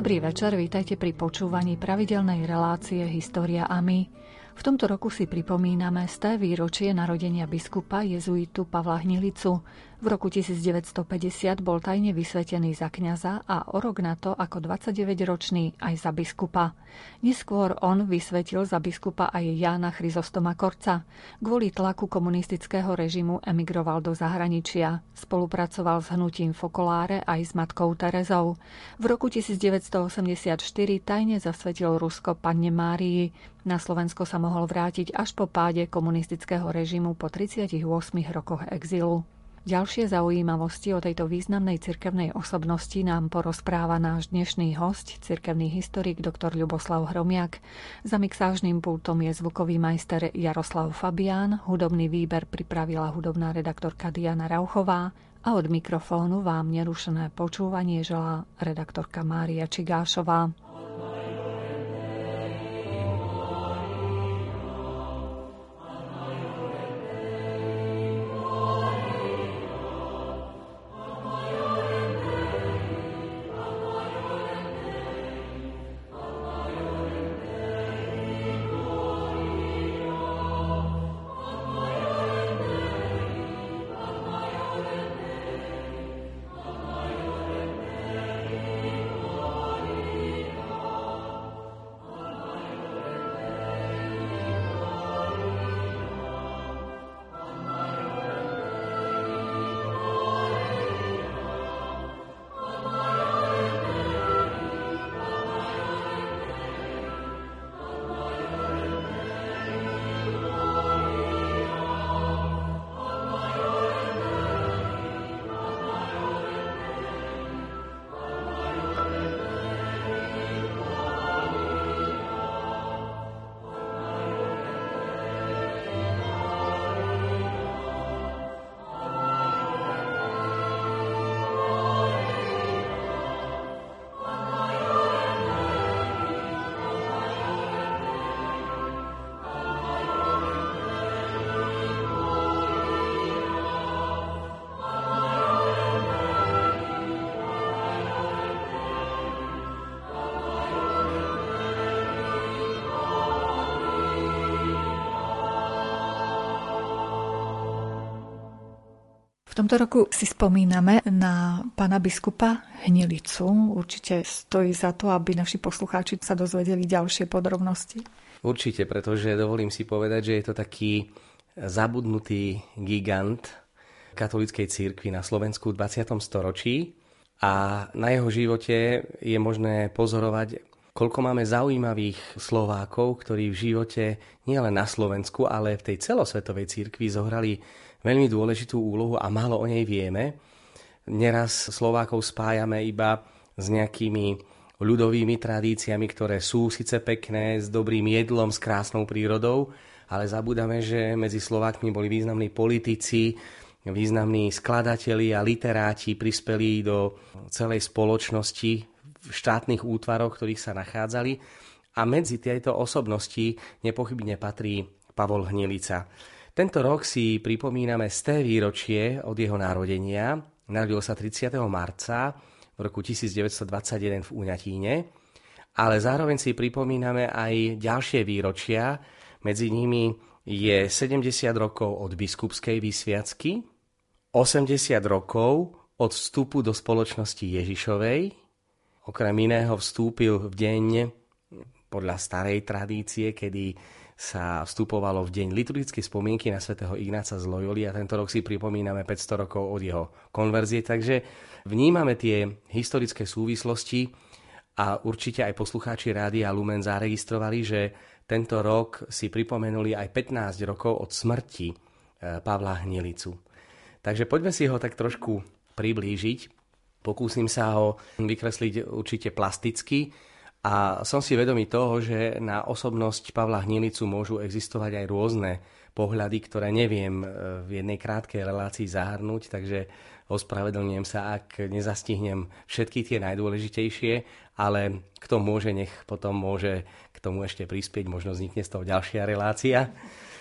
Dobrý večer, vítajte pri počúvaní pravidelnej relácie História a my. V tomto roku si pripomíname sté výročie narodenia biskupa jezuitu Pavla Hnilicu. V roku 1950 bol tajne vysvetený za kňaza a o rok na to ako 29-ročný aj za biskupa. Neskôr on vysvetil za biskupa aj Jána Chryzostoma Korca. Kvôli tlaku komunistického režimu emigroval do zahraničia. Spolupracoval s hnutím Fokoláre aj s matkou Terezou. V roku 1984 tajne zasvetil Rusko panne Márii. Na Slovensko sa mohol vrátiť až po páde komunistického režimu po 38 rokoch exilu. Ďalšie zaujímavosti o tejto významnej cirkevnej osobnosti nám porozpráva náš dnešný host, cirkevný historik dr. Ľuboslav Hromiak. Za mixážnym pultom je zvukový majster Jaroslav Fabián, hudobný výber pripravila hudobná redaktorka Diana Rauchová a od mikrofónu vám nerušené počúvanie želá redaktorka Mária Čigášová. Tomto roku si spomíname na pána biskupa Hnilicu. Určite stojí za to, aby naši poslucháči sa dozvedeli ďalšie podrobnosti. Určite, pretože dovolím si povedať, že je to taký zabudnutý gigant katolíckej církvy na Slovensku v 20. storočí a na jeho živote je možné pozorovať, koľko máme zaujímavých Slovákov, ktorí v živote nielen na Slovensku, ale v tej celosvetovej církvi zohrali veľmi dôležitú úlohu a málo o nej vieme. Neraz Slovákov spájame iba s nejakými ľudovými tradíciami, ktoré sú síce pekné, s dobrým jedlom, s krásnou prírodou, ale zabúdame, že medzi Slovákmi boli významní politici, významní skladatelia a literáti, prispeli do celej spoločnosti v štátnych útvaroch, ktorých sa nachádzali. A medzi tieto osobnosti nepochybne patrí Pavol Hnilica. Tento rok si pripomíname sté výročie od jeho narodenia. Narodil sa 30. marca v roku 1921 v Uňatíne, ale zároveň si pripomíname aj ďalšie výročia. Medzi nimi je 70 rokov od biskupskej vysviacky, 80 rokov od vstupu do spoločnosti Ježišovej. Okrem iného vstúpil v deň podľa starej tradície, kedy sa vstupovalo v deň liturgickej spomienky na svätého Ignáca z Loyoli a tento rok si pripomíname 500 rokov od jeho konverzie, takže vnímame tie historické súvislosti a určite aj poslucháči Rádia Lumen zaregistrovali, že tento rok si pripomenuli aj 15 rokov od smrti e, Pavla Hnilicu. Takže poďme si ho tak trošku priblížiť. Pokúsim sa ho vykresliť určite plasticky, a som si vedomý toho, že na osobnosť Pavla Hnilicu môžu existovať aj rôzne pohľady, ktoré neviem e, v jednej krátkej relácii zahrnúť, takže ospravedlňujem sa, ak nezastihnem všetky tie najdôležitejšie, ale kto môže, nech potom môže k tomu ešte prispieť, možno vznikne z toho ďalšia relácia.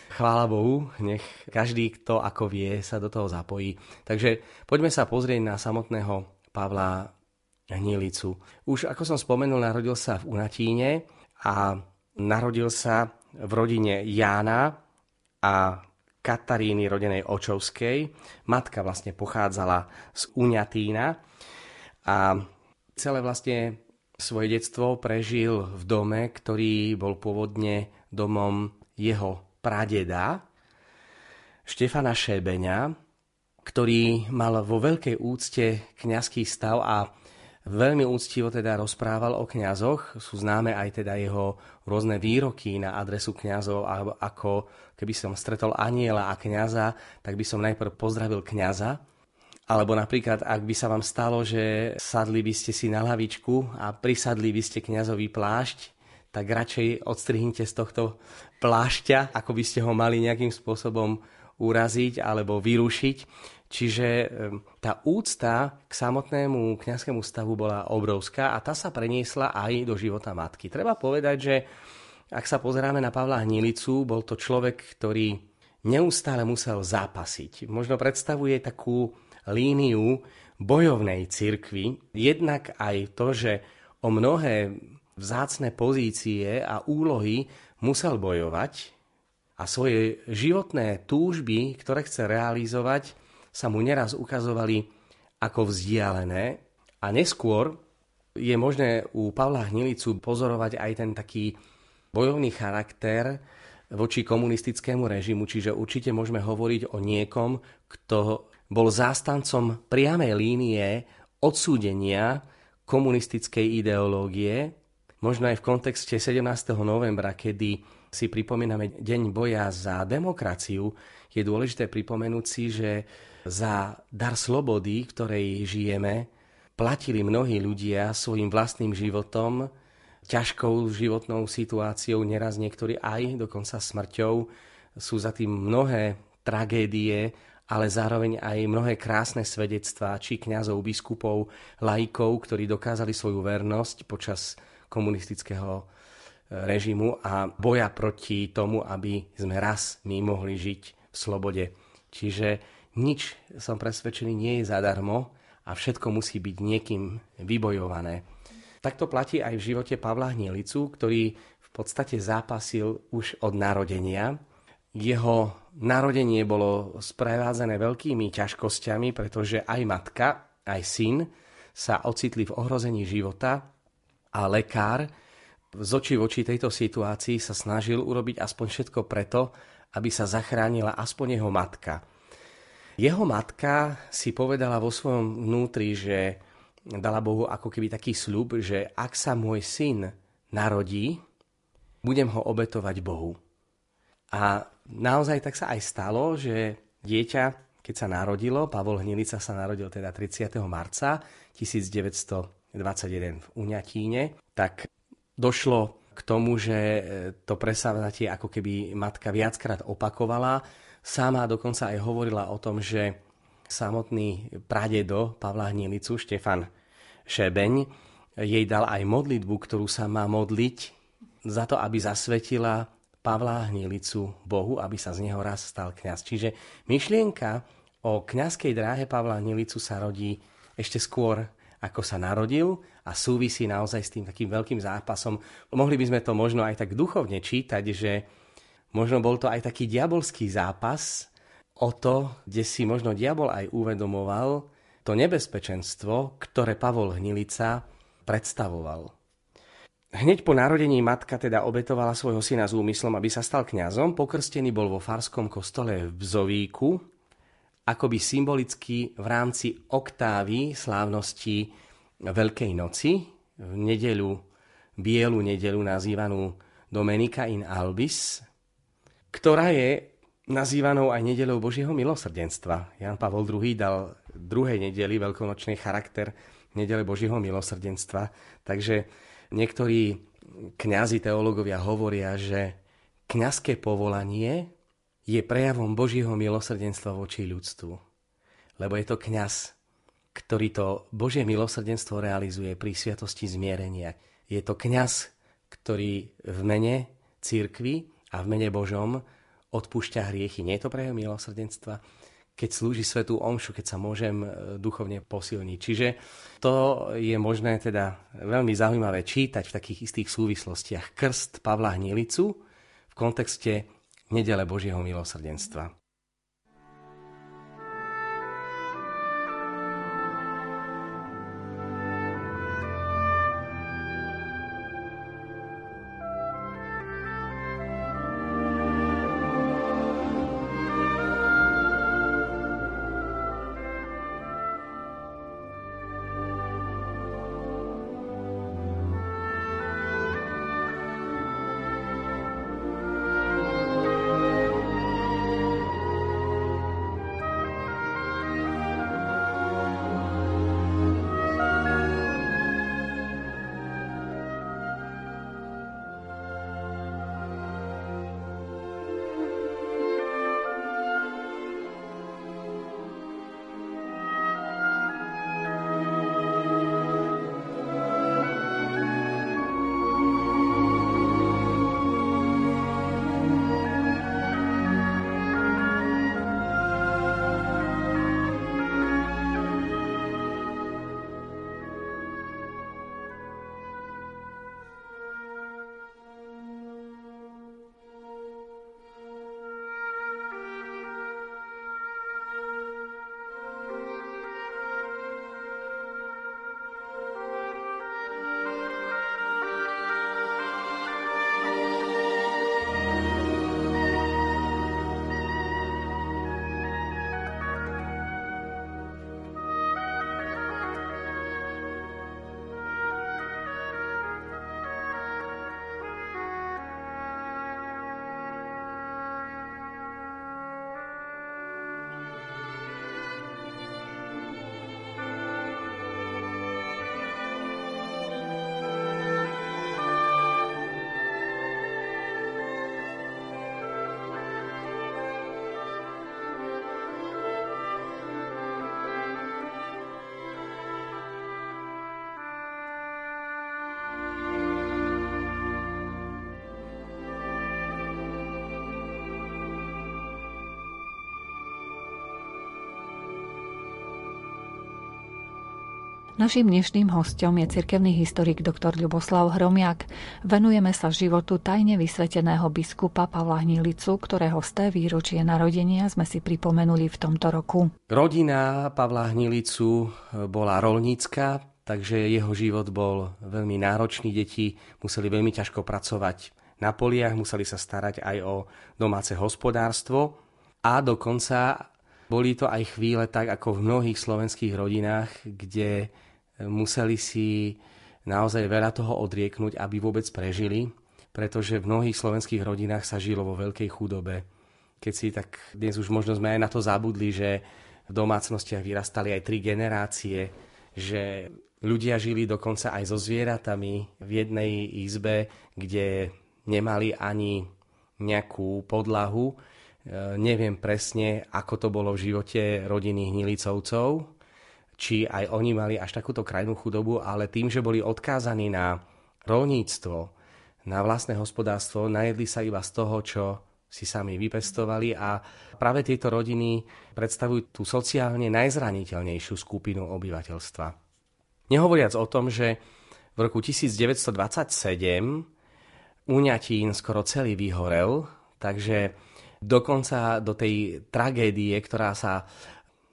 Chvála Bohu, nech každý, kto ako vie, sa do toho zapojí. Takže poďme sa pozrieť na samotného Pavla Hnilicu. Už ako som spomenul, narodil sa v Unatíne a narodil sa v rodine Jána a Kataríny rodenej Očovskej. Matka vlastne pochádzala z Uňatína a celé vlastne svoje detstvo prežil v dome, ktorý bol pôvodne domom jeho pradeda, Štefana Šebeňa, ktorý mal vo veľkej úcte kňazský stav a veľmi úctivo teda rozprával o kňazoch. Sú známe aj teda jeho rôzne výroky na adresu kňazov, ako keby som stretol aniela a kňaza, tak by som najprv pozdravil kňaza. Alebo napríklad, ak by sa vám stalo, že sadli by ste si na lavičku a prisadli by ste kňazový plášť, tak radšej odstrihnite z tohto plášťa, ako by ste ho mali nejakým spôsobom uraziť alebo vyrušiť. Čiže tá úcta k samotnému kňazskému stavu bola obrovská a tá sa preniesla aj do života matky. Treba povedať, že ak sa pozeráme na Pavla Hnilicu, bol to človek, ktorý neustále musel zápasiť. Možno predstavuje takú líniu bojovnej cirkvi, jednak aj to, že o mnohé vzácne pozície a úlohy musel bojovať a svoje životné túžby, ktoré chce realizovať, sa mu neraz ukazovali ako vzdialené a neskôr je možné u Pavla Hnilicu pozorovať aj ten taký bojovný charakter voči komunistickému režimu, čiže určite môžeme hovoriť o niekom, kto bol zástancom priamej línie odsúdenia komunistickej ideológie, možno aj v kontexte 17. novembra, kedy si pripomíname Deň boja za demokraciu, je dôležité pripomenúť si, že za dar slobody, v ktorej žijeme, platili mnohí ľudia svojim vlastným životom, ťažkou životnou situáciou, neraz niektorí aj dokonca smrťou. Sú za tým mnohé tragédie, ale zároveň aj mnohé krásne svedectvá, či kňazov, biskupov, laikov, ktorí dokázali svoju vernosť počas komunistického e, režimu a boja proti tomu, aby sme raz my mohli žiť v slobode. Čiže nič, som presvedčený, nie je zadarmo a všetko musí byť niekým vybojované. Takto platí aj v živote Pavla Hnilicu, ktorý v podstate zápasil už od narodenia. Jeho narodenie bolo sprevádzané veľkými ťažkosťami, pretože aj matka, aj syn sa ocitli v ohrození života a lekár z oči voči tejto situácii sa snažil urobiť aspoň všetko preto, aby sa zachránila aspoň jeho matka. Jeho matka si povedala vo svojom vnútri, že dala Bohu ako keby taký sľub, že ak sa môj syn narodí, budem ho obetovať Bohu. A naozaj tak sa aj stalo, že dieťa, keď sa narodilo, Pavol Hnilica sa narodil teda 30. marca 1921 v Uňatíne, tak došlo k tomu, že to presavzatie ako keby matka viackrát opakovala Sama dokonca aj hovorila o tom, že samotný pradedo Pavla Hnilicu, Štefan Šebeň, jej dal aj modlitbu, ktorú sa má modliť za to, aby zasvetila Pavla Hnilicu Bohu, aby sa z neho raz stal kňaz. Čiže myšlienka o kňazskej dráhe Pavla Hnilicu sa rodí ešte skôr, ako sa narodil a súvisí naozaj s tým takým veľkým zápasom. Mohli by sme to možno aj tak duchovne čítať, že Možno bol to aj taký diabolský zápas o to, kde si možno diabol aj uvedomoval to nebezpečenstvo, ktoré Pavol Hnilica predstavoval. Hneď po narodení matka teda obetovala svojho syna s úmyslom, aby sa stal kňazom. Pokrstený bol vo farskom kostole v Bzovíku, akoby symbolicky v rámci oktávy slávnosti Veľkej noci, v nedeľu, bielu nedeľu nazývanú Domenica in Albis, ktorá je nazývanou aj nedelou Božieho milosrdenstva. Jan Pavol II dal druhej nedeli veľkonočný charakter nedele Božieho milosrdenstva. Takže niektorí kňazi teológovia hovoria, že kňazské povolanie je prejavom Božieho milosrdenstva voči ľudstvu. Lebo je to kňaz, ktorý to Božie milosrdenstvo realizuje pri sviatosti zmierenia. Je to kňaz, ktorý v mene církvy a v mene Božom odpúšťa hriechy. Nie je to prejav milosrdenstva? keď slúži svetú omšu, keď sa môžem e, duchovne posilniť. Čiže to je možné teda veľmi zaujímavé čítať v takých istých súvislostiach. Krst Pavla Hnilicu v kontexte nedele Božieho milosrdenstva. Naším dnešným hostom je cirkevný historik dr. Ľuboslav Hromiak. Venujeme sa životu tajne vysveteného biskupa Pavla Hnilicu, ktorého z té výročie narodenia sme si pripomenuli v tomto roku. Rodina Pavla Hnilicu bola rolnícka, takže jeho život bol veľmi náročný. Deti museli veľmi ťažko pracovať na poliach, museli sa starať aj o domáce hospodárstvo a dokonca boli to aj chvíle tak, ako v mnohých slovenských rodinách, kde museli si naozaj veľa toho odrieknúť, aby vôbec prežili, pretože v mnohých slovenských rodinách sa žilo vo veľkej chudobe. Keď si tak dnes už možno sme aj na to zabudli, že v domácnostiach vyrastali aj tri generácie, že ľudia žili dokonca aj so zvieratami v jednej izbe, kde nemali ani nejakú podlahu. E, neviem presne, ako to bolo v živote rodiny Hnilicovcov, či aj oni mali až takúto krajnú chudobu, ale tým, že boli odkázaní na rolníctvo, na vlastné hospodárstvo, najedli sa iba z toho, čo si sami vypestovali a práve tieto rodiny predstavujú tú sociálne najzraniteľnejšiu skupinu obyvateľstva. Nehovoriac o tom, že v roku 1927 Uňatín skoro celý vyhorel, takže dokonca do tej tragédie, ktorá sa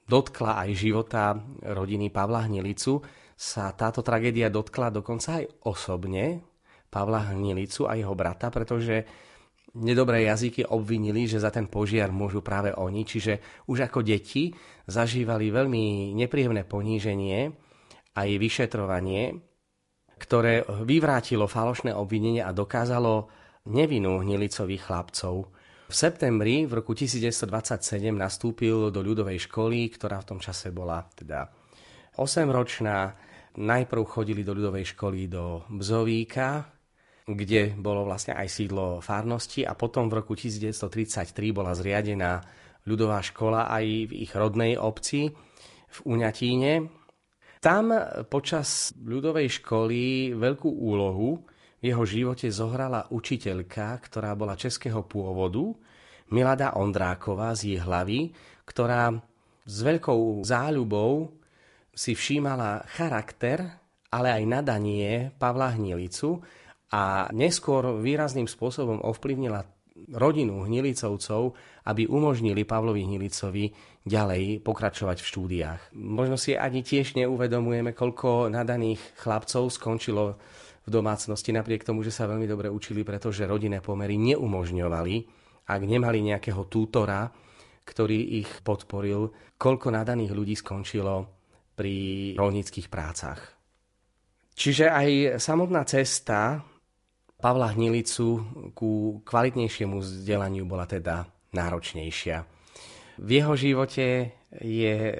dotkla aj života rodiny Pavla Hnilicu, sa táto tragédia dotkla dokonca aj osobne Pavla Hnilicu a jeho brata, pretože nedobré jazyky obvinili, že za ten požiar môžu práve oni, čiže už ako deti zažívali veľmi nepríjemné poníženie a jej vyšetrovanie, ktoré vyvrátilo falošné obvinenie a dokázalo nevinu hnilicových chlapcov. V septembri v roku 1927 nastúpil do ľudovej školy, ktorá v tom čase bola teda 8-ročná. Najprv chodili do ľudovej školy do Bzovíka, kde bolo vlastne aj sídlo farnosti a potom v roku 1933 bola zriadená ľudová škola aj v ich rodnej obci v Uňatíne. Tam počas ľudovej školy veľkú úlohu v jeho živote zohrala učiteľka, ktorá bola českého pôvodu, Milada Ondráková z jej hlavy, ktorá s veľkou záľubou si všímala charakter, ale aj nadanie Pavla Hnilicu a neskôr výrazným spôsobom ovplyvnila rodinu Hnilicovcov, aby umožnili Pavlovi Hnilicovi ďalej pokračovať v štúdiách. Možno si ani tiež neuvedomujeme, koľko nadaných chlapcov skončilo v domácnosti, napriek tomu, že sa veľmi dobre učili, pretože rodinné pomery neumožňovali, ak nemali nejakého tútora, ktorý ich podporil, koľko nadaných ľudí skončilo pri rolníckých prácach. Čiže aj samotná cesta Pavla Hnilicu ku kvalitnejšiemu vzdelaniu bola teda náročnejšia. V jeho živote je e,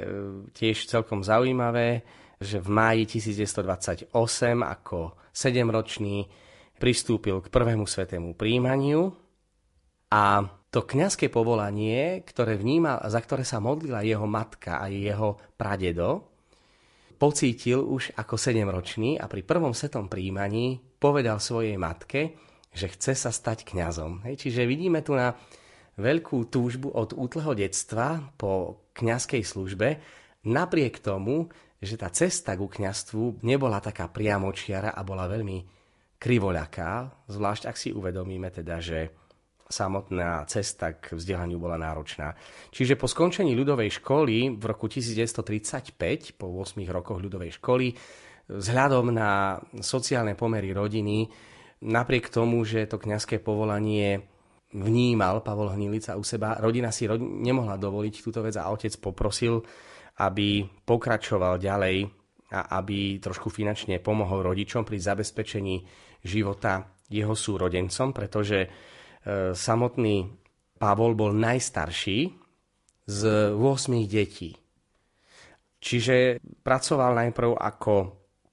tiež celkom zaujímavé, že v máji 1928 ako sedemročný pristúpil k prvému svetému príjmaniu a to kňazské povolanie, ktoré vnímal a za ktoré sa modlila jeho matka a jeho pradedo, pocítil už ako sedemročný a pri prvom svetom príjmaní povedal svojej matke, že chce sa stať kňazom. Čiže vidíme tu na veľkú túžbu od útleho detstva po kňazskej službe, napriek tomu, že tá cesta ku kňastvu nebola taká priamočiara a bola veľmi krivoľaká, zvlášť ak si uvedomíme teda, že samotná cesta k vzdelaniu bola náročná. Čiže po skončení ľudovej školy v roku 1935, po 8 rokoch ľudovej školy, vzhľadom na sociálne pomery rodiny, napriek tomu, že to kňazské povolanie vnímal Pavol Hnilica u seba, rodina si rodi- nemohla dovoliť túto vec a otec poprosil, aby pokračoval ďalej a aby trošku finančne pomohol rodičom pri zabezpečení života jeho súrodencom, pretože E, samotný Pavol bol najstarší z 8 detí. Čiže pracoval najprv ako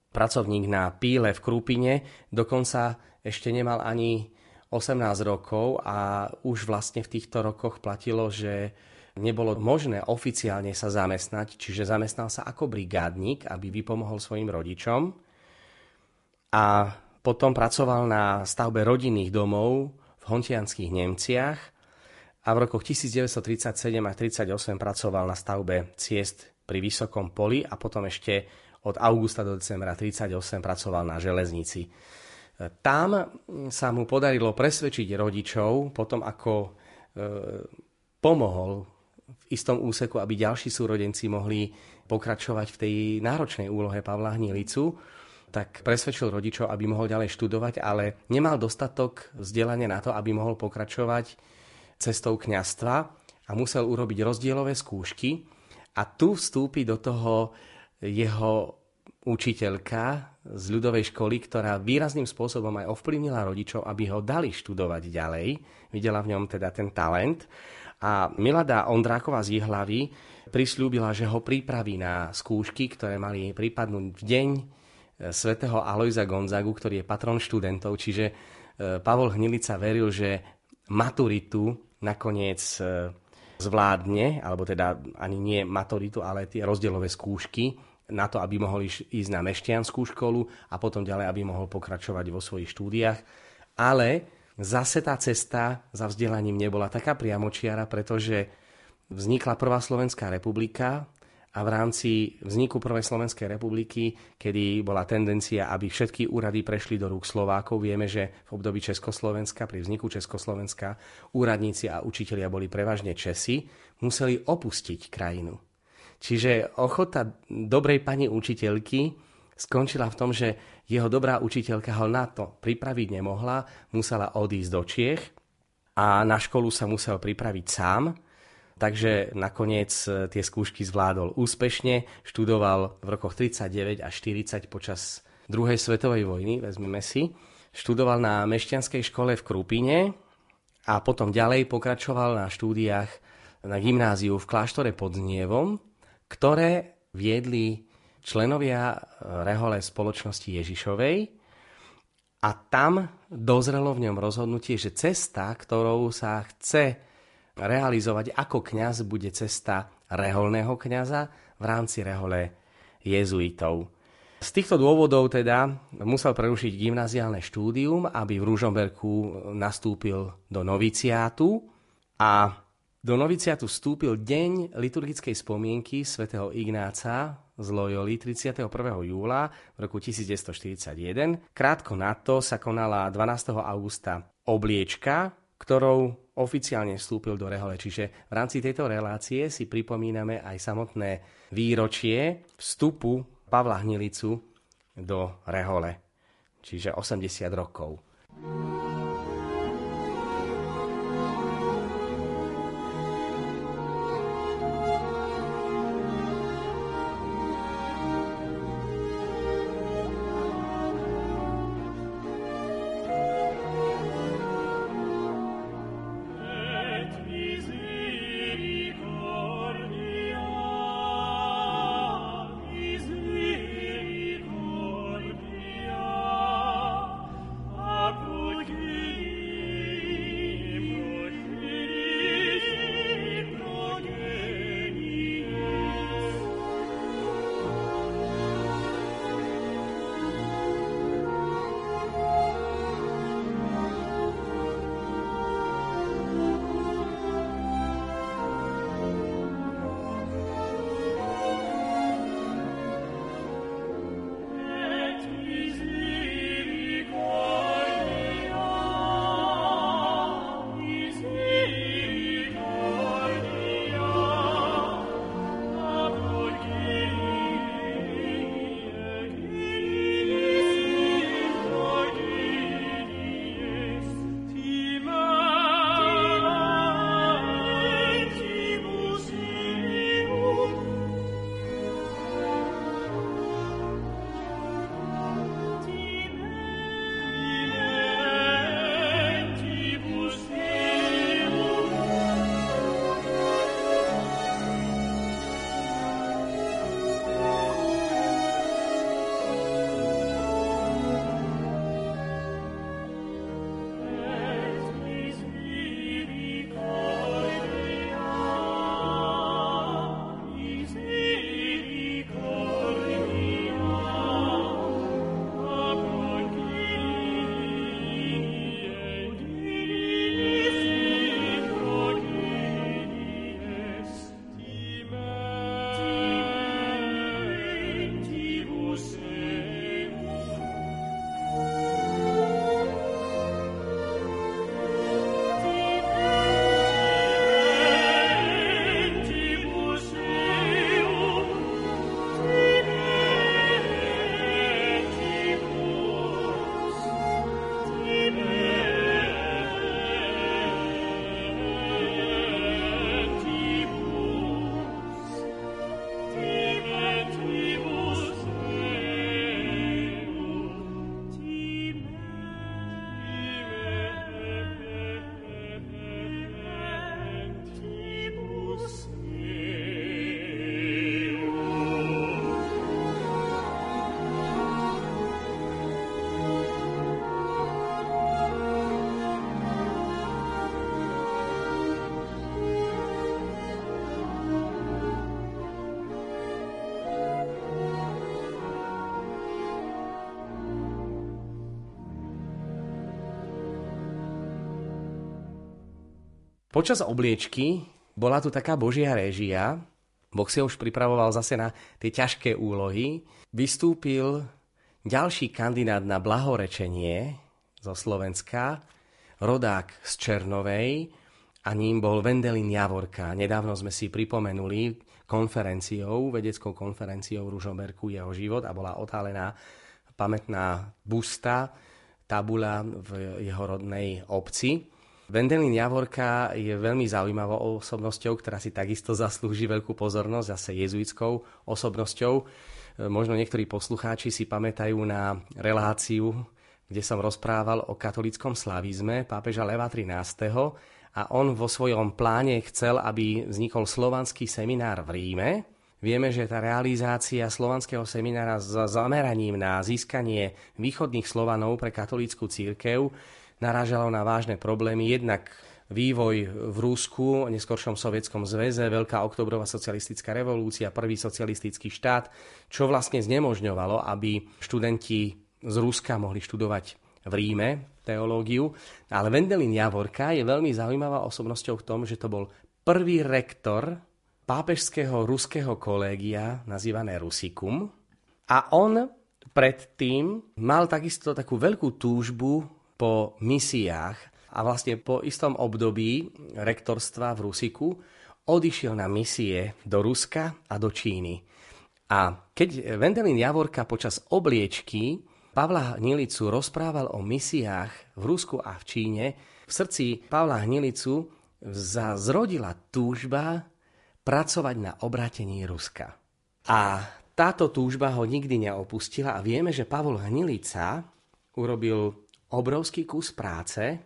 pracovník na píle v Krúpine, dokonca ešte nemal ani 18 rokov a už vlastne v týchto rokoch platilo, že nebolo možné oficiálne sa zamestnať, čiže zamestnal sa ako brigádnik, aby vypomohol svojim rodičom. A potom pracoval na stavbe rodinných domov v hontianských Nemciach a v rokoch 1937 a 1938 pracoval na stavbe ciest pri Vysokom poli a potom ešte od augusta do decembra 1938 pracoval na železnici. Tam sa mu podarilo presvedčiť rodičov, potom ako e, pomohol istom úseku, aby ďalší súrodenci mohli pokračovať v tej náročnej úlohe Pavla Hnilicu, tak presvedčil rodičov, aby mohol ďalej študovať, ale nemal dostatok vzdelania na to, aby mohol pokračovať cestou kňastva a musel urobiť rozdielové skúšky a tu vstúpi do toho jeho učiteľka z ľudovej školy, ktorá výrazným spôsobom aj ovplyvnila rodičov, aby ho dali študovať ďalej. Videla v ňom teda ten talent. A Milada Ondráková z Jihlavy prislúbila, že ho pripraví na skúšky, ktoré mali pripadnúť v deň svätého Alojza Gonzagu, ktorý je patron študentov, čiže e, Pavol Hnilica veril, že maturitu nakoniec e, zvládne, alebo teda ani nie maturitu, ale tie rozdielové skúšky na to, aby mohol ísť na mešťanskú školu a potom ďalej, aby mohol pokračovať vo svojich štúdiách. Ale zase tá cesta za vzdelaním nebola taká priamočiara, pretože vznikla Prvá Slovenská republika, a v rámci vzniku Prvej Slovenskej republiky, kedy bola tendencia, aby všetky úrady prešli do rúk Slovákov, vieme, že v období Československa, pri vzniku Československa, úradníci a učitelia boli prevažne Česi, museli opustiť krajinu. Čiže ochota dobrej pani učiteľky skončila v tom, že jeho dobrá učiteľka ho na to pripraviť nemohla, musela odísť do Čiech a na školu sa musel pripraviť sám, Takže nakoniec e, tie skúšky zvládol úspešne, študoval v rokoch 39 až 40 počas druhej svetovej vojny, vezmeme si. Študoval na mešťanskej škole v Krupine a potom ďalej pokračoval na štúdiách na gymnáziu v kláštore pod Znievom, ktoré viedli členovia e, Rehole spoločnosti Ježišovej a tam dozrelo v ňom rozhodnutie, že cesta, ktorou sa chce realizovať ako kňaz bude cesta reholného kňaza v rámci rehole jezuitov. Z týchto dôvodov teda musel prerušiť gymnaziálne štúdium, aby v Ružomberku nastúpil do noviciátu a Do noviciatu vstúpil deň liturgickej spomienky svätého Ignáca z Loyoli 31. júla v roku 1941. Krátko na to sa konala 12. augusta obliečka, ktorou oficiálne vstúpil do rehole. Čiže v rámci tejto relácie si pripomíname aj samotné výročie vstupu Pavla Hnilicu do rehole, čiže 80 rokov. Počas obliečky bola tu taká božia réžia, Boh si už pripravoval zase na tie ťažké úlohy. Vystúpil ďalší kandidát na blahorečenie zo Slovenska, rodák z Černovej, a ním bol Vendelin Javorka. Nedávno sme si pripomenuli konferenciou, vedeckou konferenciou Ružomberku jeho život a bola otálená pamätná busta, tabula v jeho rodnej obci. Vendelin Javorka je veľmi zaujímavou osobnosťou, ktorá si takisto zaslúži veľkú pozornosť, zase jezuitskou osobnosťou. E, možno niektorí poslucháči si pamätajú na reláciu, kde som rozprával o katolickom slavizme pápeža Leva 13. A on vo svojom pláne chcel, aby vznikol slovanský seminár v Ríme. Vieme, že tá realizácia slovanského seminára s zameraním na získanie východných Slovanov pre katolícku církev narážalo na vážne problémy. Jednak vývoj v Rúsku, neskoršom Sovietskom zväze, Veľká oktobrová socialistická revolúcia, prvý socialistický štát, čo vlastne znemožňovalo, aby študenti z Ruska mohli študovať v Ríme teológiu. Ale Vendelin Javorka je veľmi zaujímavá osobnosťou v tom, že to bol prvý rektor pápežského ruského kolégia, nazývané Rusikum. A on predtým mal takisto takú veľkú túžbu po misiách a vlastne po istom období rektorstva v Rusiku odišiel na misie do Ruska a do Číny. A keď Vendelin Javorka počas obliečky Pavla Hnilicu rozprával o misiách v Rusku a v Číne, v srdci Pavla Hnilicu zrodila túžba pracovať na obratení Ruska. A táto túžba ho nikdy neopustila a vieme, že Pavol Hnilica urobil obrovský kus práce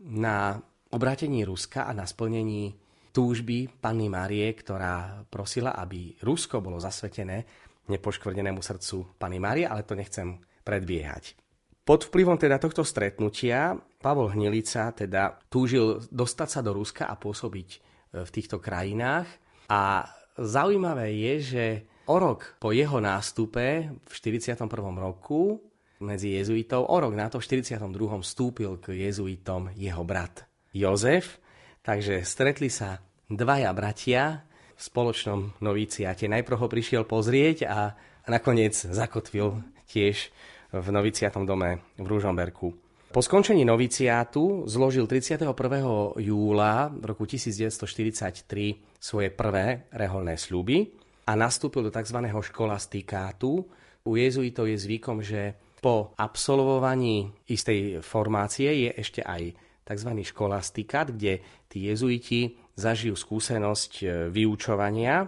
na obratení Ruska a na splnení túžby Panny Márie, ktorá prosila, aby Rusko bolo zasvetené nepoškvrdenému srdcu Panny Márie, ale to nechcem predbiehať. Pod vplyvom teda tohto stretnutia Pavol Hnilica teda túžil dostať sa do Ruska a pôsobiť e, v týchto krajinách. A zaujímavé je, že o rok po jeho nástupe v 41. roku medzi jezuitov, o rok na to v 42. vstúpil k jezuitom jeho brat Jozef, Takže stretli sa dvaja bratia v spoločnom noviciate. Najprv ho prišiel pozrieť a nakoniec zakotvil tiež v noviciatom dome v Rúžomberku. Po skončení noviciátu zložil 31. júla roku 1943 svoje prvé reholné sľuby a nastúpil do tzv. školastikátu. U jezuitov je zvykom, že po absolvovaní istej formácie je ešte aj tzv. školastikát, kde tí jezuiti zažijú skúsenosť e, vyučovania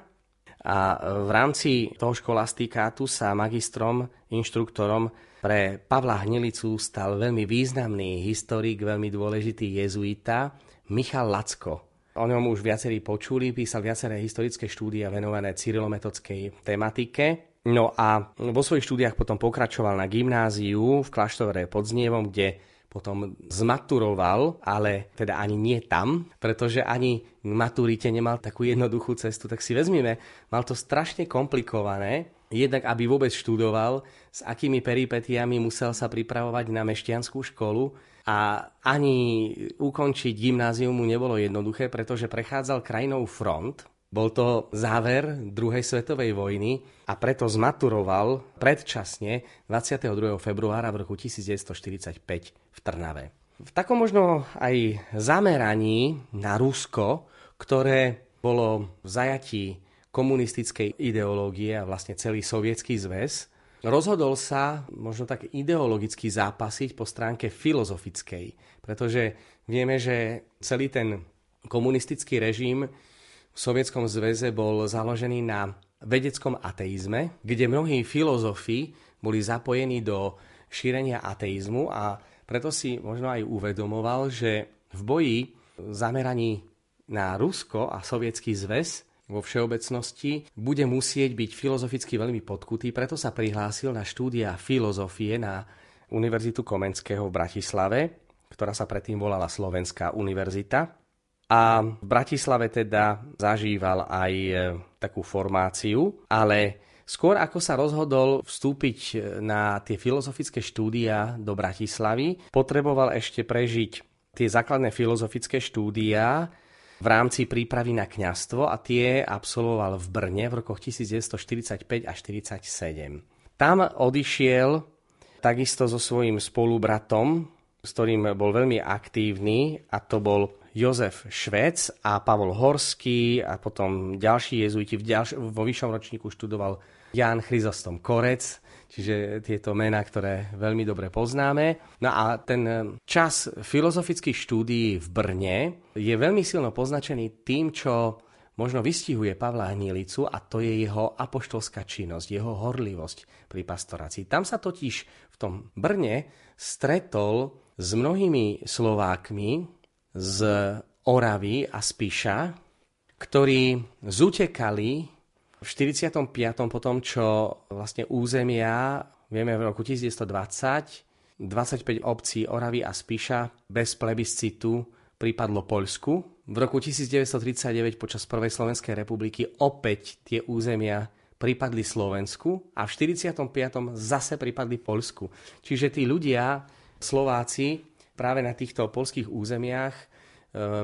a v rámci toho školastikátu sa magistrom, inštruktorom pre Pavla Hnilicu stal veľmi významný historik, veľmi dôležitý jezuita Michal Lacko. O ňom už viacerí počuli, písal viaceré historické štúdia venované cyrilometodskej tematike. No a vo svojich štúdiách potom pokračoval na gymnáziu v kláštore pod Znievom, kde potom zmaturoval, ale teda ani nie tam, pretože ani k maturite nemal takú jednoduchú cestu, tak si vezmime, mal to strašne komplikované, jednak aby vôbec študoval, s akými peripetiami musel sa pripravovať na mešťanskú školu a ani ukončiť gymnázium mu nebolo jednoduché, pretože prechádzal krajinou front, bol to záver druhej svetovej vojny a preto zmaturoval predčasne 22. februára v roku 1945 v Trnave. V takom možno aj zameraní na Rusko, ktoré bolo v zajatí komunistickej ideológie a vlastne celý sovietský zväz, rozhodol sa možno tak ideologicky zápasiť po stránke filozofickej, pretože vieme, že celý ten komunistický režim v Sovietskom zväze bol založený na vedeckom ateizme, kde mnohí filozofi boli zapojení do šírenia ateizmu a preto si možno aj uvedomoval, že v boji zameraní na Rusko a Sovietský zväz vo všeobecnosti bude musieť byť filozoficky veľmi podkutý, preto sa prihlásil na štúdia filozofie na Univerzitu Komenského v Bratislave, ktorá sa predtým volala Slovenská univerzita a v Bratislave teda zažíval aj e, takú formáciu, ale skôr ako sa rozhodol vstúpiť e, na tie filozofické štúdia do Bratislavy, potreboval ešte prežiť tie základné filozofické štúdia v rámci prípravy na kňastvo a tie absolvoval v Brne v rokoch 1945 až 1947. Tam odišiel takisto so svojím spolubratom, s ktorým bol veľmi aktívny a to bol Jozef Švec a Pavol Horský a potom ďalší jezuiti. V ďalš- vo vyššom ročníku študoval Jan Chryzostom Korec, čiže tieto mená, ktoré veľmi dobre poznáme. No a ten čas filozofických štúdií v Brne je veľmi silno poznačený tým, čo možno vystihuje Pavla Hnilicu a to je jeho apoštolská činnosť, jeho horlivosť pri pastorácii. Tam sa totiž v tom Brne stretol s mnohými Slovákmi, z Oravy a Spíša, ktorí zutekali v 45. po tom, čo vlastne územia, vieme v roku 1920, 25 obcí Oravy a Spíša bez plebiscitu pripadlo Poľsku. V roku 1939 počas Prvej Slovenskej republiky opäť tie územia pripadli Slovensku a v 45. zase pripadli Poľsku. Čiže tí ľudia, Slováci, práve na týchto polských územiach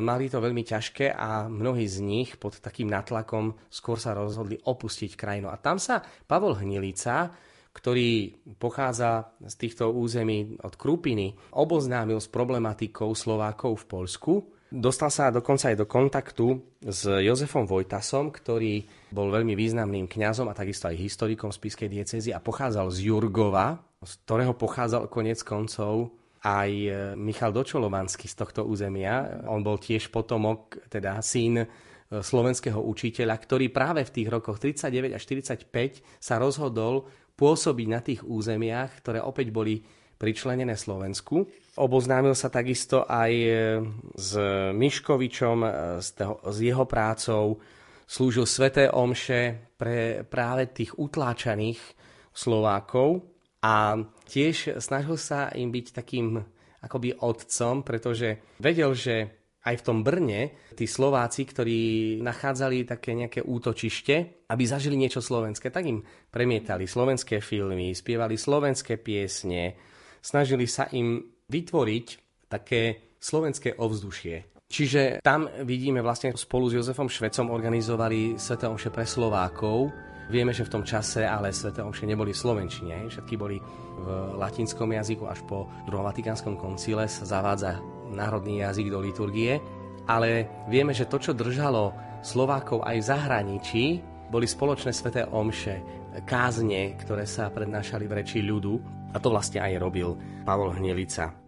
mali to veľmi ťažké a mnohí z nich pod takým natlakom skôr sa rozhodli opustiť krajinu. A tam sa Pavol Hnilica, ktorý pochádza z týchto území od Krupiny, oboznámil s problematikou Slovákov v Polsku. Dostal sa dokonca aj do kontaktu s Jozefom Vojtasom, ktorý bol veľmi významným kňazom a takisto aj historikom spiskej diecezy a pochádzal z Jurgova, z ktorého pochádzal konec koncov aj e, Michal Dočolovanský z tohto územia. On bol tiež potomok, teda syn e, slovenského učiteľa, ktorý práve v tých rokoch 39 až 45 sa rozhodol pôsobiť na tých územiach, ktoré opäť boli pričlenené Slovensku. Oboznámil sa takisto aj e, s Miškovičom, s, toho, s jeho prácou, slúžil sveté omše pre práve tých utláčaných Slovákov a tiež snažil sa im byť takým akoby otcom, pretože vedel, že aj v tom Brne tí Slováci, ktorí nachádzali také nejaké útočište, aby zažili niečo slovenské, tak im premietali slovenské filmy, spievali slovenské piesne, snažili sa im vytvoriť také slovenské ovzdušie. Čiže tam vidíme vlastne spolu s Jozefom Švecom organizovali Sveté omše pre Slovákov, Vieme, že v tom čase ale Sveté omše neboli v Slovenčine, všetky boli v latinskom jazyku, až po druhom Vatikánskom koncile sa zavádza národný jazyk do liturgie, ale vieme, že to, čo držalo Slovákov aj v zahraničí, boli spoločné sveté omše, kázne, ktoré sa prednášali v reči ľudu. A to vlastne aj robil Pavol Hnilica.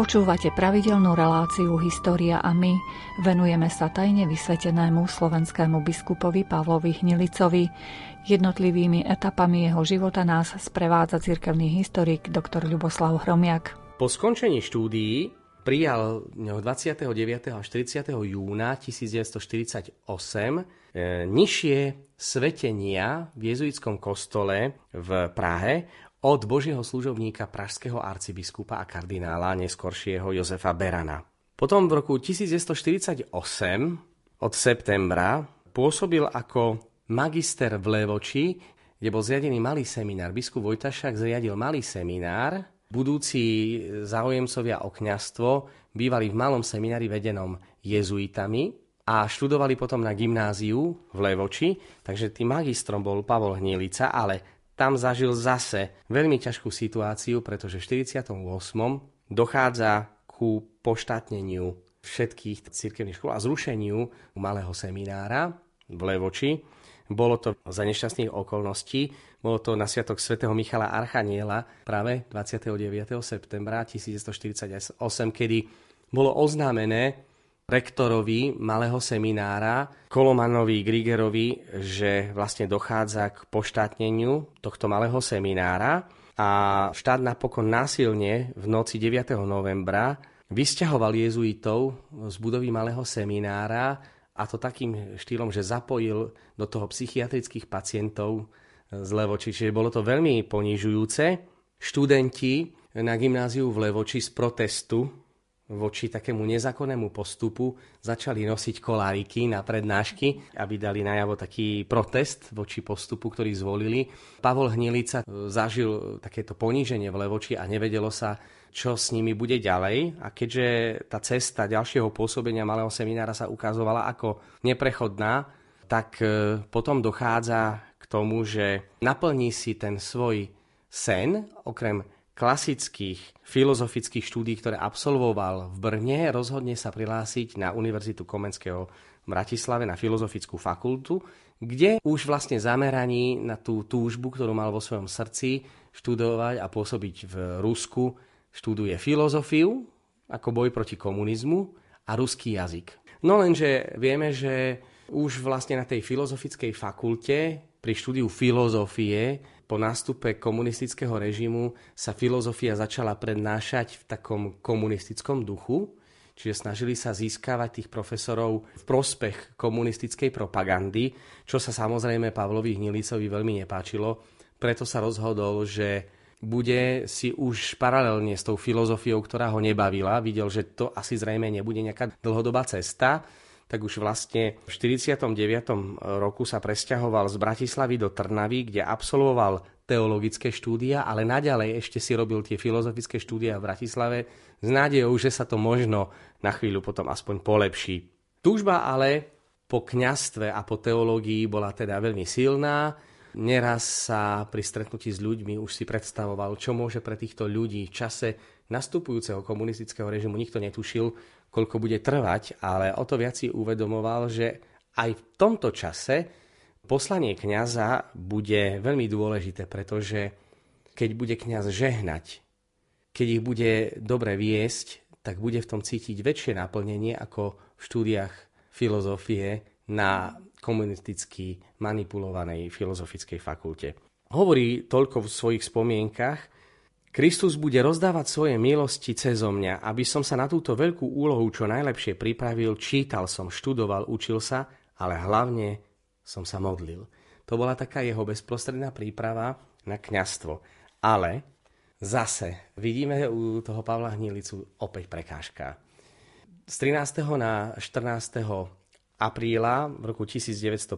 Počúvate pravidelnú reláciu História a my. Venujeme sa tajne vysvetenému slovenskému biskupovi Pavlovi Hnilicovi. Jednotlivými etapami jeho života nás sprevádza cirkevný historik dr. Ľuboslav Hromiak. Po skončení štúdií prijal 29. až 30. júna 1948 e, nižšie svetenia v jezuitskom kostole v Prahe od božieho služovníka pražského arcibiskupa a kardinála neskoršieho Jozefa Berana. Potom v roku 1948 od septembra pôsobil ako magister v Levoči, kde bol zriadený malý seminár. Biskup Vojtašák zriadil malý seminár, budúci záujemcovia o kňastvo bývali v malom seminári vedenom jezuitami a študovali potom na gymnáziu v Levoči, takže tým magistrom bol Pavol Hnilica, ale tam zažil zase veľmi ťažkú situáciu, pretože v 48. dochádza ku poštátneniu všetkých cirkevných škôl a zrušeniu malého seminára v Levoči. Bolo to za nešťastných okolností, bolo to na sviatok svätého Michala Archaniela práve 29. septembra 1948, kedy bolo oznámené rektorovi malého seminára Kolomanovi Grigerovi, že vlastne dochádza k poštátneniu tohto malého seminára a štát napokon násilne v noci 9. novembra vysťahoval jezuitov z budovy malého seminára a to takým štýlom, že zapojil do toho psychiatrických pacientov z Levoči. Čiže bolo to veľmi ponižujúce. Študenti na gymnáziu v Levoči z protestu voči takému nezákonnému postupu začali nosiť koláriky na prednášky, aby dali najavo taký protest voči postupu, ktorý zvolili. Pavol Hnilica zažil takéto poníženie v Levoči a nevedelo sa, čo s nimi bude ďalej. A keďže tá cesta ďalšieho pôsobenia malého seminára sa ukazovala ako neprechodná, tak e, potom dochádza k tomu, že naplní si ten svoj sen, okrem klasických filozofických štúdí, ktoré absolvoval v Brne, rozhodne sa prihlásiť na Univerzitu Komenského v Bratislave na filozofickú fakultu, kde už vlastne zameraní na tú túžbu, ktorú mal vo svojom srdci, študovať a pôsobiť v Rusku, študuje filozofiu ako boj proti komunizmu a ruský jazyk. No lenže vieme, že už vlastne na tej filozofickej fakulte pri štúdiu filozofie po nástupe komunistického režimu sa filozofia začala prednášať v takom komunistickom duchu, čiže snažili sa získavať tých profesorov v prospech komunistickej propagandy, čo sa samozrejme Pavlovi Hnilicovi veľmi nepáčilo, preto sa rozhodol, že bude si už paralelne s tou filozofiou, ktorá ho nebavila, videl, že to asi zrejme nebude nejaká dlhodobá cesta, tak už vlastne v 49. roku sa presťahoval z Bratislavy do Trnavy, kde absolvoval teologické štúdia, ale naďalej ešte si robil tie filozofické štúdia v Bratislave s nádejou, že sa to možno na chvíľu potom aspoň polepší. Túžba ale po kňastve a po teológii bola teda veľmi silná Neraz sa pri stretnutí s ľuďmi už si predstavoval, čo môže pre týchto ľudí v čase nastupujúceho komunistického režimu nikto netušil, koľko bude trvať, ale o to viac si uvedomoval, že aj v tomto čase poslanie kňaza bude veľmi dôležité, pretože keď bude kňaz žehnať, keď ich bude dobre viesť, tak bude v tom cítiť väčšie naplnenie ako v štúdiách filozofie na komunisticky manipulovanej filozofickej fakulte. Hovorí toľko v svojich spomienkach, Kristus bude rozdávať svoje milosti cezo mňa, aby som sa na túto veľkú úlohu čo najlepšie pripravil, čítal som, študoval, učil sa, ale hlavne som sa modlil. To bola taká jeho bezprostredná príprava na kňastvo. Ale zase vidíme u toho Pavla Hnilicu opäť prekážka. Z 13. na 14 apríla v roku 1950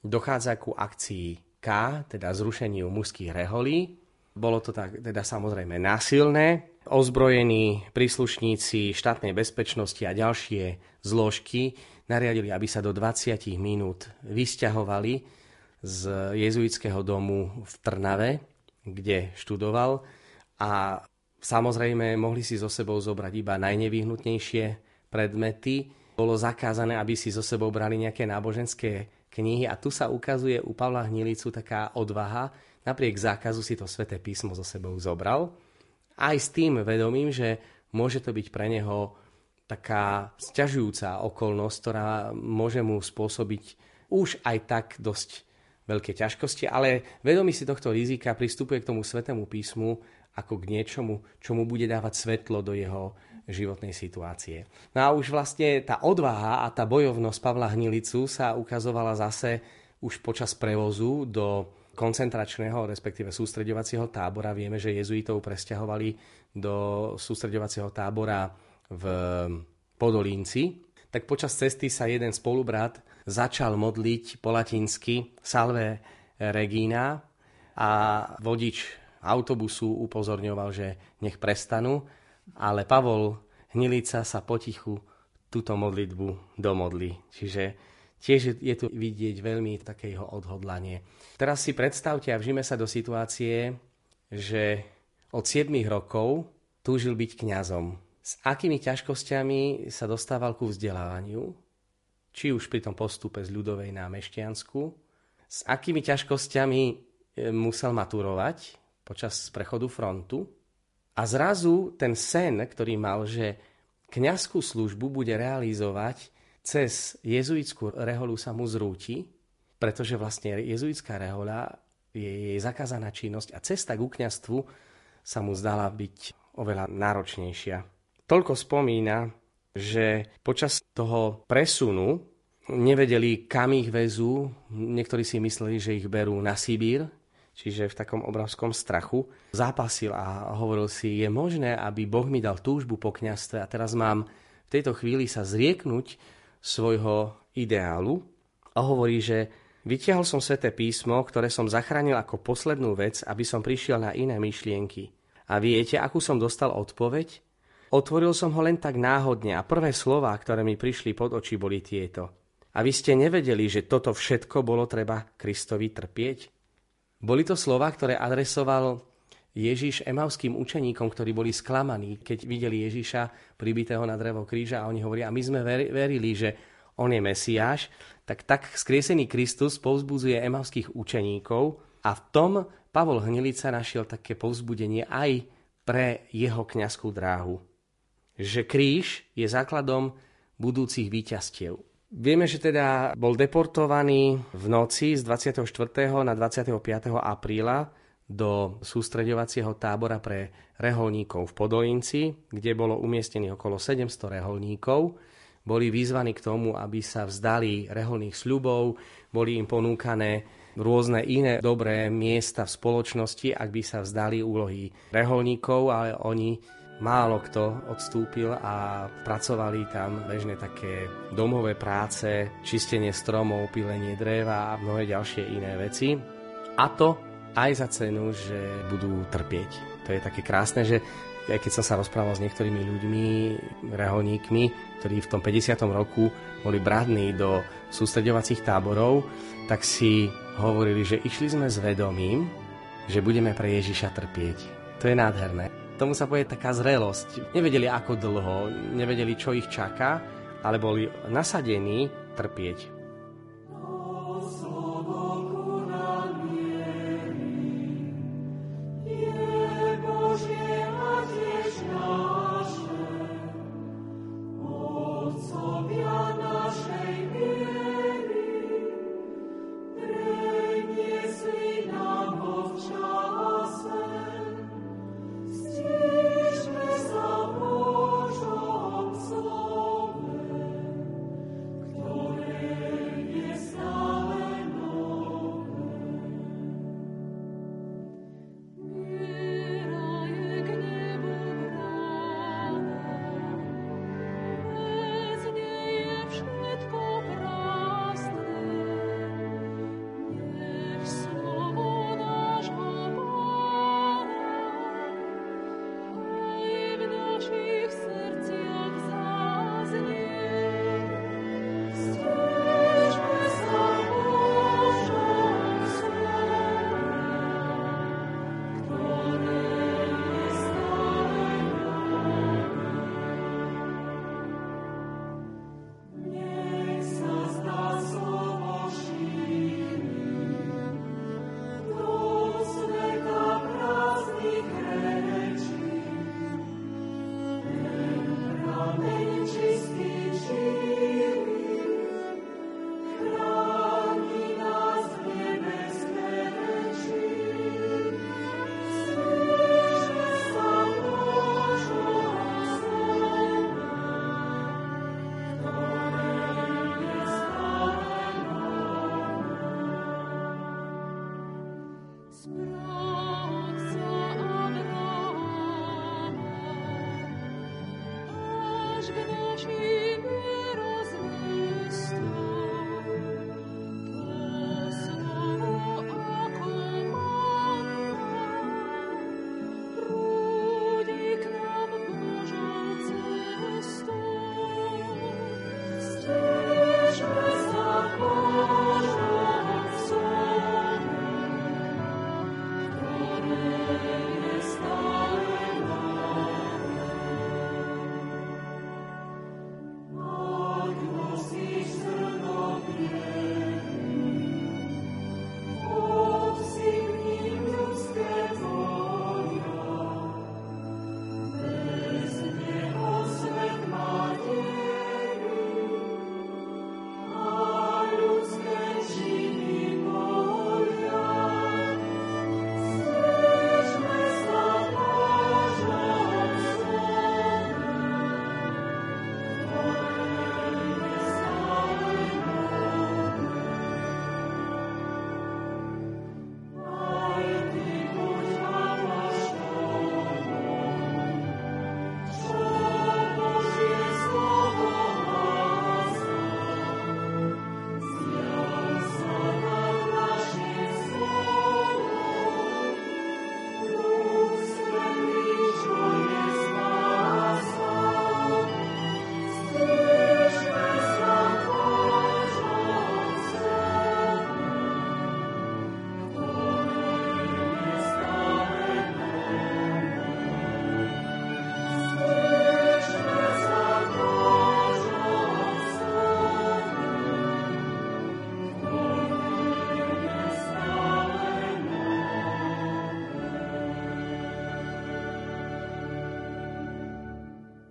dochádza ku akcii K, teda zrušeniu mužských reholí. Bolo to tak, teda samozrejme násilné. Ozbrojení príslušníci štátnej bezpečnosti a ďalšie zložky nariadili, aby sa do 20 minút vysťahovali z jezuitského domu v Trnave, kde študoval. A samozrejme mohli si so sebou zobrať iba najnevyhnutnejšie predmety, bolo zakázané, aby si so sebou brali nejaké náboženské knihy. A tu sa ukazuje u Pavla Hnilicu taká odvaha, napriek zákazu si to sväté písmo so sebou zobral, aj s tým vedomím, že môže to byť pre neho taká sťažujúca okolnosť, ktorá môže mu spôsobiť už aj tak dosť veľké ťažkosti, ale vedomí si tohto rizika pristupuje k tomu svetému písmu ako k niečomu, čo mu bude dávať svetlo do jeho životnej situácie. No a už vlastne tá odvaha a tá bojovnosť Pavla Hnilicu sa ukazovala zase už počas prevozu do koncentračného, respektíve sústredovacieho tábora. Vieme, že jezuitov presťahovali do sústredovacieho tábora v Podolínci. Tak počas cesty sa jeden spolubrat začal modliť po latinsky Salve Regina a vodič autobusu upozorňoval, že nech prestanú, ale Pavol Hnilica sa potichu túto modlitbu domodli. Čiže Tiež je tu vidieť veľmi také jeho odhodlanie. Teraz si predstavte a vžime sa do situácie, že od 7 rokov túžil byť kňazom. S akými ťažkosťami sa dostával ku vzdelávaniu, či už pri tom postupe z ľudovej na Mešťansku, s akými ťažkosťami e, musel maturovať počas prechodu frontu a zrazu ten sen, ktorý mal, že kňazskú službu bude realizovať cez jezuitskú reholu sa mu zrúti, pretože vlastne jezuitská rehoľa je jej zakázaná činnosť a cesta k kňastvu sa mu zdala byť oveľa náročnejšia. Toľko spomína, že počas toho presunu nevedeli, kam ich vezú. Niektorí si mysleli, že ich berú na Sibír, čiže v takom obrovskom strachu. Zápasil a hovoril si, je možné, aby Boh mi dal túžbu po kňastve a teraz mám v tejto chvíli sa zrieknúť svojho ideálu a hovorí, že vytiahol som sveté písmo, ktoré som zachránil ako poslednú vec, aby som prišiel na iné myšlienky. A viete, akú som dostal odpoveď? Otvoril som ho len tak náhodne a prvé slová, ktoré mi prišli pod oči, boli tieto. A vy ste nevedeli, že toto všetko bolo treba Kristovi trpieť? Boli to slova, ktoré adresoval Ježiš emavským učeníkom, ktorí boli sklamaní, keď videli Ježiša pribitého na drevo kríža a oni hovoria, a my sme verili, že on je Mesiáš, tak tak skriesený Kristus povzbudzuje emavských učeníkov a v tom Pavol Hnilica našiel také povzbudenie aj pre jeho kňazskú dráhu. Že kríž je základom budúcich víťazstiev. Vieme, že teda bol deportovaný v noci z 24. na 25. apríla do sústreďovacieho tábora pre reholníkov v Podolinci, kde bolo umiestnených okolo 700 reholníkov. Boli vyzvaní k tomu, aby sa vzdali reholných sľubov, boli im ponúkané rôzne iné dobré miesta v spoločnosti, ak by sa vzdali úlohy reholníkov, ale oni málo kto odstúpil a pracovali tam bežne také domové práce, čistenie stromov, pilenie dreva a mnohé ďalšie iné veci. A to aj za cenu, že budú trpieť. To je také krásne, že aj keď som sa rozprával s niektorými ľuďmi, reholníkmi, ktorí v tom 50. roku boli bradní do sústredovacích táborov, tak si hovorili, že išli sme s vedomím, že budeme pre Ježiša trpieť. To je nádherné. Tomu sa povie taká zrelosť. Nevedeli ako dlho, nevedeli, čo ich čaká, ale boli nasadení trpieť.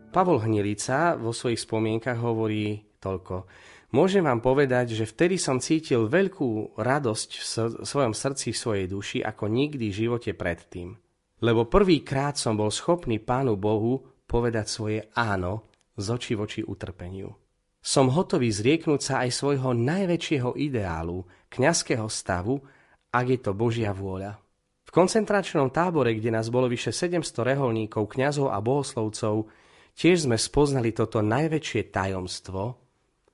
Pavol Hnilica vo svojich spomienkach hovorí toľko. Môžem vám povedať, že vtedy som cítil veľkú radosť v svojom srdci, v svojej duši, ako nikdy v živote predtým. Lebo prvýkrát som bol schopný Pánu Bohu povedať svoje áno z oči voči utrpeniu. Som hotový zrieknúť sa aj svojho najväčšieho ideálu, kňazského stavu, ak je to Božia vôľa. V koncentračnom tábore, kde nás bolo vyše 700 reholníkov, kňazov a bohoslovcov, tiež sme spoznali toto najväčšie tajomstvo,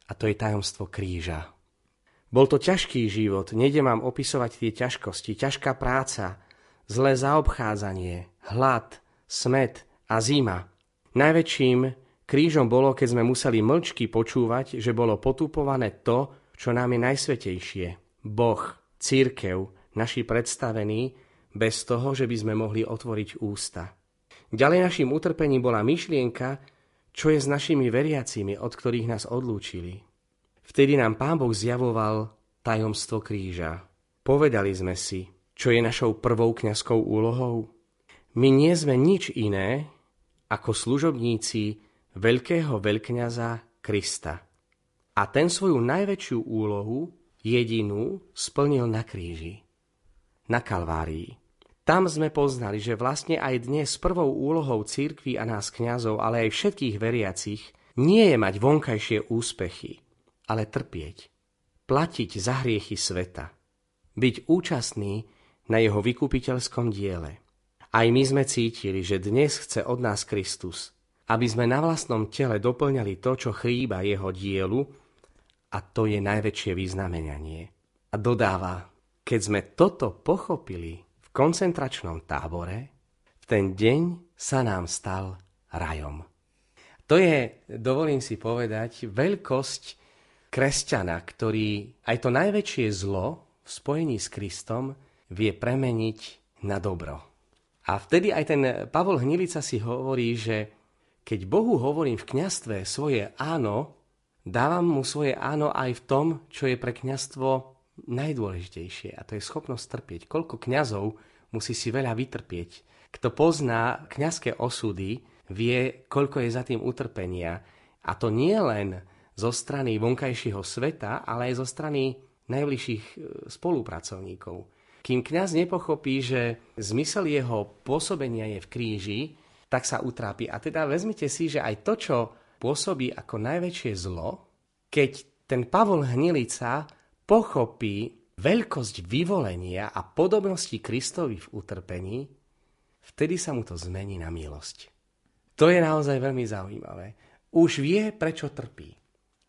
a to je tajomstvo kríža. Bol to ťažký život, nejde mám opisovať tie ťažkosti, ťažká práca, zlé zaobchádzanie, hlad, smet a zima. Najväčším krížom bolo, keď sme museli mlčky počúvať, že bolo potupované to, čo nám je najsvetejšie. Boh, církev, naši predstavení, bez toho, že by sme mohli otvoriť ústa. Ďalej našim utrpením bola myšlienka, čo je s našimi veriacimi, od ktorých nás odlúčili. Vtedy nám Pán Boh zjavoval tajomstvo kríža. Povedali sme si, čo je našou prvou kňazskou úlohou. My nie sme nič iné ako služobníci veľkého veľkňaza Krista. A ten svoju najväčšiu úlohu, jedinú, splnil na kríži, na Kalvárii. Tam sme poznali, že vlastne aj dnes prvou úlohou církvy a nás kňazov, ale aj všetkých veriacich, nie je mať vonkajšie úspechy, ale trpieť, platiť za hriechy sveta, byť účastný na jeho vykupiteľskom diele. Aj my sme cítili, že dnes chce od nás Kristus, aby sme na vlastnom tele doplňali to, čo chýba jeho dielu, a to je najväčšie vyznamenanie. A dodáva, keď sme toto pochopili, koncentračnom tábore, v ten deň sa nám stal rajom. To je, dovolím si povedať, veľkosť kresťana, ktorý aj to najväčšie zlo v spojení s Kristom vie premeniť na dobro. A vtedy aj ten Pavol Hnilica si hovorí, že keď Bohu hovorím v kňastve svoje áno, dávam mu svoje áno aj v tom, čo je pre kňastvo najdôležitejšie a to je schopnosť trpieť. Koľko kňazov musí si veľa vytrpieť. Kto pozná kňazské osudy, vie, koľko je za tým utrpenia. A to nie len zo strany vonkajšieho sveta, ale aj zo strany najbližších e, spolupracovníkov. Kým kňaz nepochopí, že zmysel jeho pôsobenia je v kríži, tak sa utrápi. A teda vezmite si, že aj to, čo pôsobí ako najväčšie zlo, keď ten Pavol Hnilica pochopí veľkosť vyvolenia a podobnosti Kristovi v utrpení, vtedy sa mu to zmení na milosť. To je naozaj veľmi zaujímavé. už vie, prečo trpí.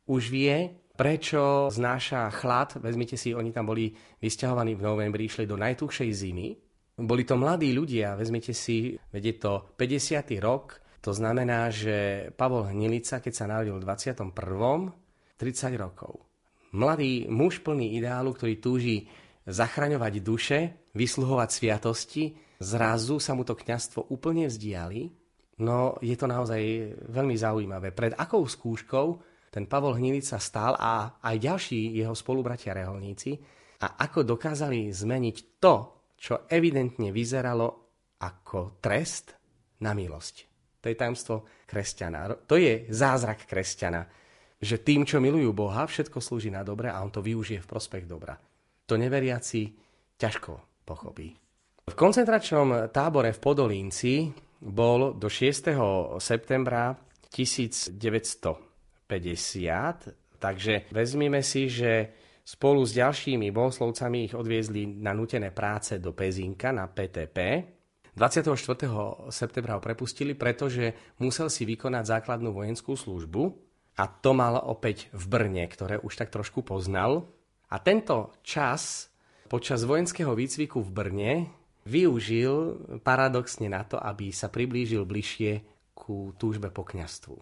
Už vie, prečo znáša chlad. Vezmite si, oni tam boli vysťahovaní v novembri, išli do najtuchšej zimy. Boli to mladí ľudia, vezmite si, vedie to 50. rok, to znamená, že Pavol Hnilica, keď sa narodil v 21. 30 rokov. Mladý muž plný ideálu, ktorý túži zachraňovať duše, vysluhovať sviatosti, zrazu sa mu to kňazstvo úplne vzdiali. No je to naozaj veľmi zaujímavé. Pred akou skúškou ten Pavol Hnilica stál a aj ďalší jeho spolubratia reholníci a ako dokázali zmeniť to, čo evidentne vyzeralo ako trest na milosť. To je tajomstvo kresťana. To je zázrak kresťana. Že tým, čo milujú Boha, všetko slúži na dobre a on to využije v prospech dobra to neveriaci ťažko pochopí. V koncentračnom tábore v Podolínci bol do 6. septembra 1950, takže vezmime si, že spolu s ďalšími bohoslovcami ich odviezli na nutené práce do Pezinka na PTP. 24. septembra ho prepustili, pretože musel si vykonať základnú vojenskú službu a to mal opäť v Brne, ktoré už tak trošku poznal. A tento čas počas vojenského výcviku v Brne využil paradoxne na to, aby sa priblížil bližšie ku túžbe po kňastvu.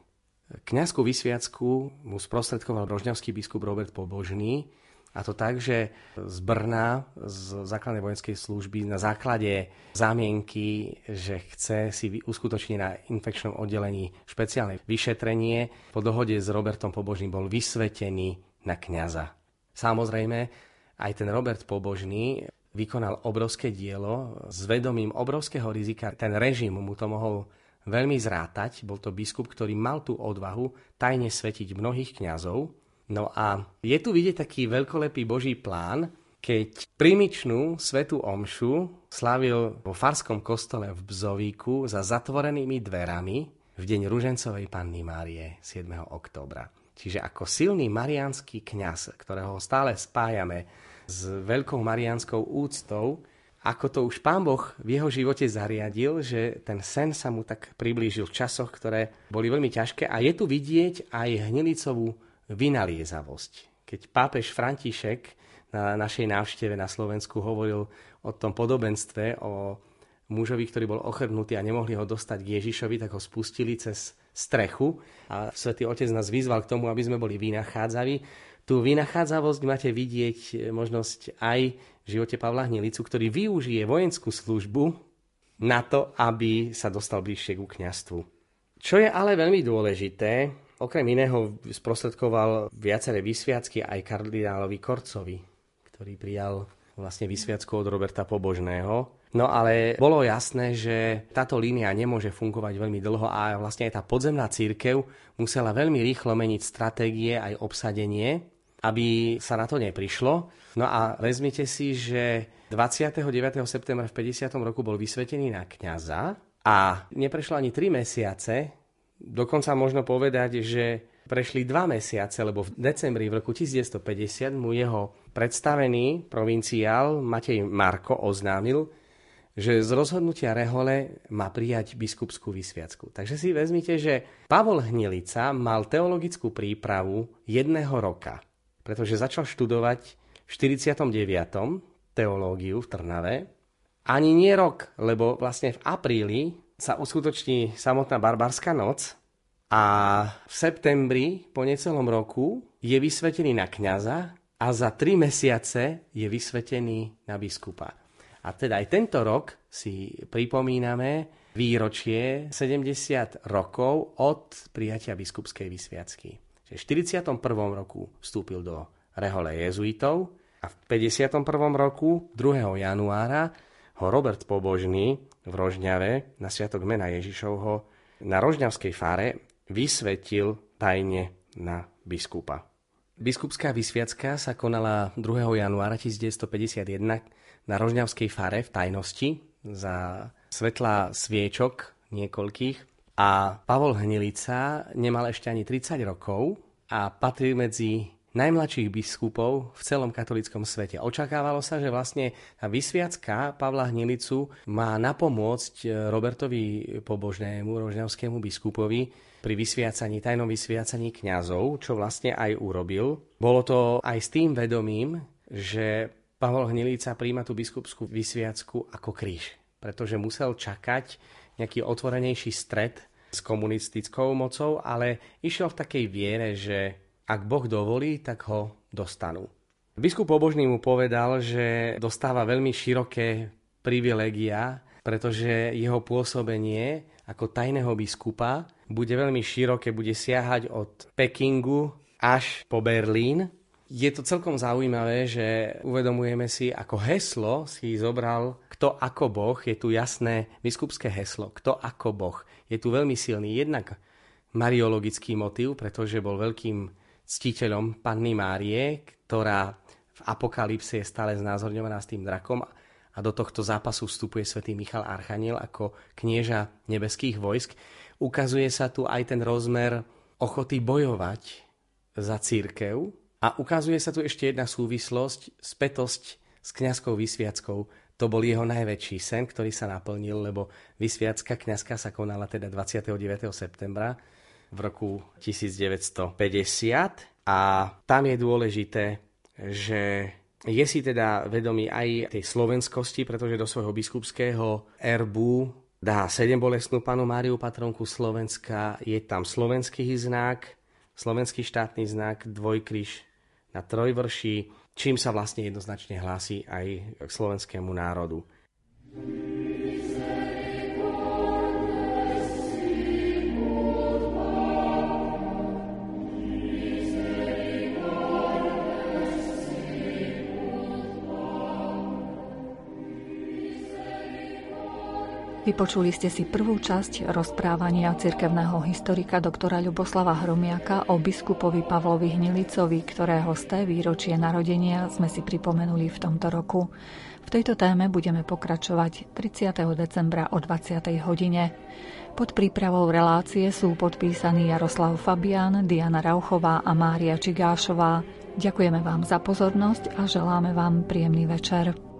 Kňazskú vysviacku mu sprostredkoval rožňavský biskup Robert Pobožný, a to tak, že z Brna, z základnej vojenskej služby, na základe zámienky, že chce si uskutočniť na infekčnom oddelení špeciálne vyšetrenie, po dohode s Robertom Pobožným bol vysvetený na kňaza. Samozrejme, aj ten Robert Pobožný vykonal obrovské dielo s vedomím obrovského rizika. Ten režim mu to mohol veľmi zrátať. Bol to biskup, ktorý mal tú odvahu tajne svetiť mnohých kňazov. No a je tu vidieť taký veľkolepý boží plán, keď primičnú svetú omšu slavil vo farskom kostole v Bzovíku za zatvorenými dverami v deň Ružencovej Panny Márie 7. októbra. Čiže ako silný mariánsky kňaz, ktorého stále spájame s veľkou mariánskou úctou, ako to už pán Boh v jeho živote zariadil, že ten sen sa mu tak priblížil v časoch, ktoré boli veľmi ťažké a je tu vidieť aj hnilicovú vynaliezavosť. Keď pápež František na našej návšteve na Slovensku hovoril o tom podobenstve, o mužovi, ktorý bol ochrnutý a nemohli ho dostať k Ježišovi, tak ho spustili cez strechu a Svetý Otec nás vyzval k tomu, aby sme boli vynachádzaví. Tú vynachádzavosť máte vidieť možnosť aj v živote Pavla Hnilicu, ktorý využije vojenskú službu na to, aby sa dostal bližšie ku kňastvu. Čo je ale veľmi dôležité, okrem iného sprostredkoval viaceré vysviacky aj kardinálovi Korcovi, ktorý prijal vlastne vysviacku od Roberta Pobožného. No ale bolo jasné, že táto línia nemôže fungovať veľmi dlho a vlastne aj tá podzemná církev musela veľmi rýchlo meniť stratégie aj obsadenie, aby sa na to neprišlo. No a vezmite si, že 29. septembra v 50. roku bol vysvetený na kňaza a neprešlo ani 3 mesiace, dokonca možno povedať, že prešli dva mesiace, lebo v decembri v roku 1950 mu jeho predstavený provinciál Matej Marko oznámil, že z rozhodnutia Rehole má prijať biskupskú vysviacku. Takže si vezmite, že Pavol Hnilica mal teologickú prípravu jedného roka, pretože začal študovať v 49. teológiu v Trnave. Ani nie rok, lebo vlastne v apríli sa uskutoční samotná barbarská noc a v septembri po necelom roku je vysvetený na kňaza a za tri mesiace je vysvetený na biskupa. A teda aj tento rok si pripomíname výročie 70 rokov od prijatia biskupskej vysviacky. V 41. roku vstúpil do rehole jezuitov a v 51. roku 2. januára ho Robert Pobožný v Rožňave na Sviatok mena Ježišovho na Rožňavskej fáre vysvetil tajne na biskupa. Biskupská vysviacka sa konala 2. januára 1951 na Rožňavskej fare v tajnosti za svetla sviečok niekoľkých a Pavol Hnilica nemal ešte ani 30 rokov a patrí medzi najmladších biskupov v celom katolickom svete. Očakávalo sa, že vlastne tá vysviacka Pavla Hnilicu má napomôcť Robertovi Pobožnému, rožňavskému biskupovi, pri vysviacaní, tajnom vysviacaní kňazov, čo vlastne aj urobil. Bolo to aj s tým vedomím, že Pavol Hnilica príjma tú biskupskú vysviacku ako kríž, pretože musel čakať nejaký otvorenejší stred s komunistickou mocou, ale išiel v takej viere, že ak Boh dovolí, tak ho dostanú. Biskup Pobožný mu povedal, že dostáva veľmi široké privilegia, pretože jeho pôsobenie ako tajného biskupa bude veľmi široké, bude siahať od Pekingu až po Berlín. Je to celkom zaujímavé, že uvedomujeme si, ako heslo si zobral kto ako Boh. Je tu jasné biskupské heslo, kto ako Boh. Je tu veľmi silný jednak mariologický motív, pretože bol veľkým ctiteľom Panny Márie, ktorá v Apokalypse je stále znázorňovaná s tým drakom a do tohto zápasu vstupuje svätý Michal Archaniel ako knieža nebeských vojsk. Ukazuje sa tu aj ten rozmer ochoty bojovať za církev a ukazuje sa tu ešte jedna súvislosť, spätosť s kňazkou vysviackou. To bol jeho najväčší sen, ktorý sa naplnil, lebo vysviacka kňazka sa konala teda 29. septembra v roku 1950 a tam je dôležité, že je si teda vedomý aj tej slovenskosti, pretože do svojho biskupského erbu dá sedem bolestnú panu Máriu patronku Slovenska, je tam slovenský znak, slovenský štátny znak, dvojkryž na trojvrší, čím sa vlastne jednoznačne hlási aj k slovenskému národu. Vypočuli ste si prvú časť rozprávania cirkevného historika doktora Ľuboslava Hromiaka o biskupovi Pavlovi Hnilicovi, ktorého z té výročie narodenia sme si pripomenuli v tomto roku. V tejto téme budeme pokračovať 30. decembra o 20. hodine. Pod prípravou relácie sú podpísaní Jaroslav Fabián, Diana Rauchová a Mária Čigášová. Ďakujeme vám za pozornosť a želáme vám príjemný večer.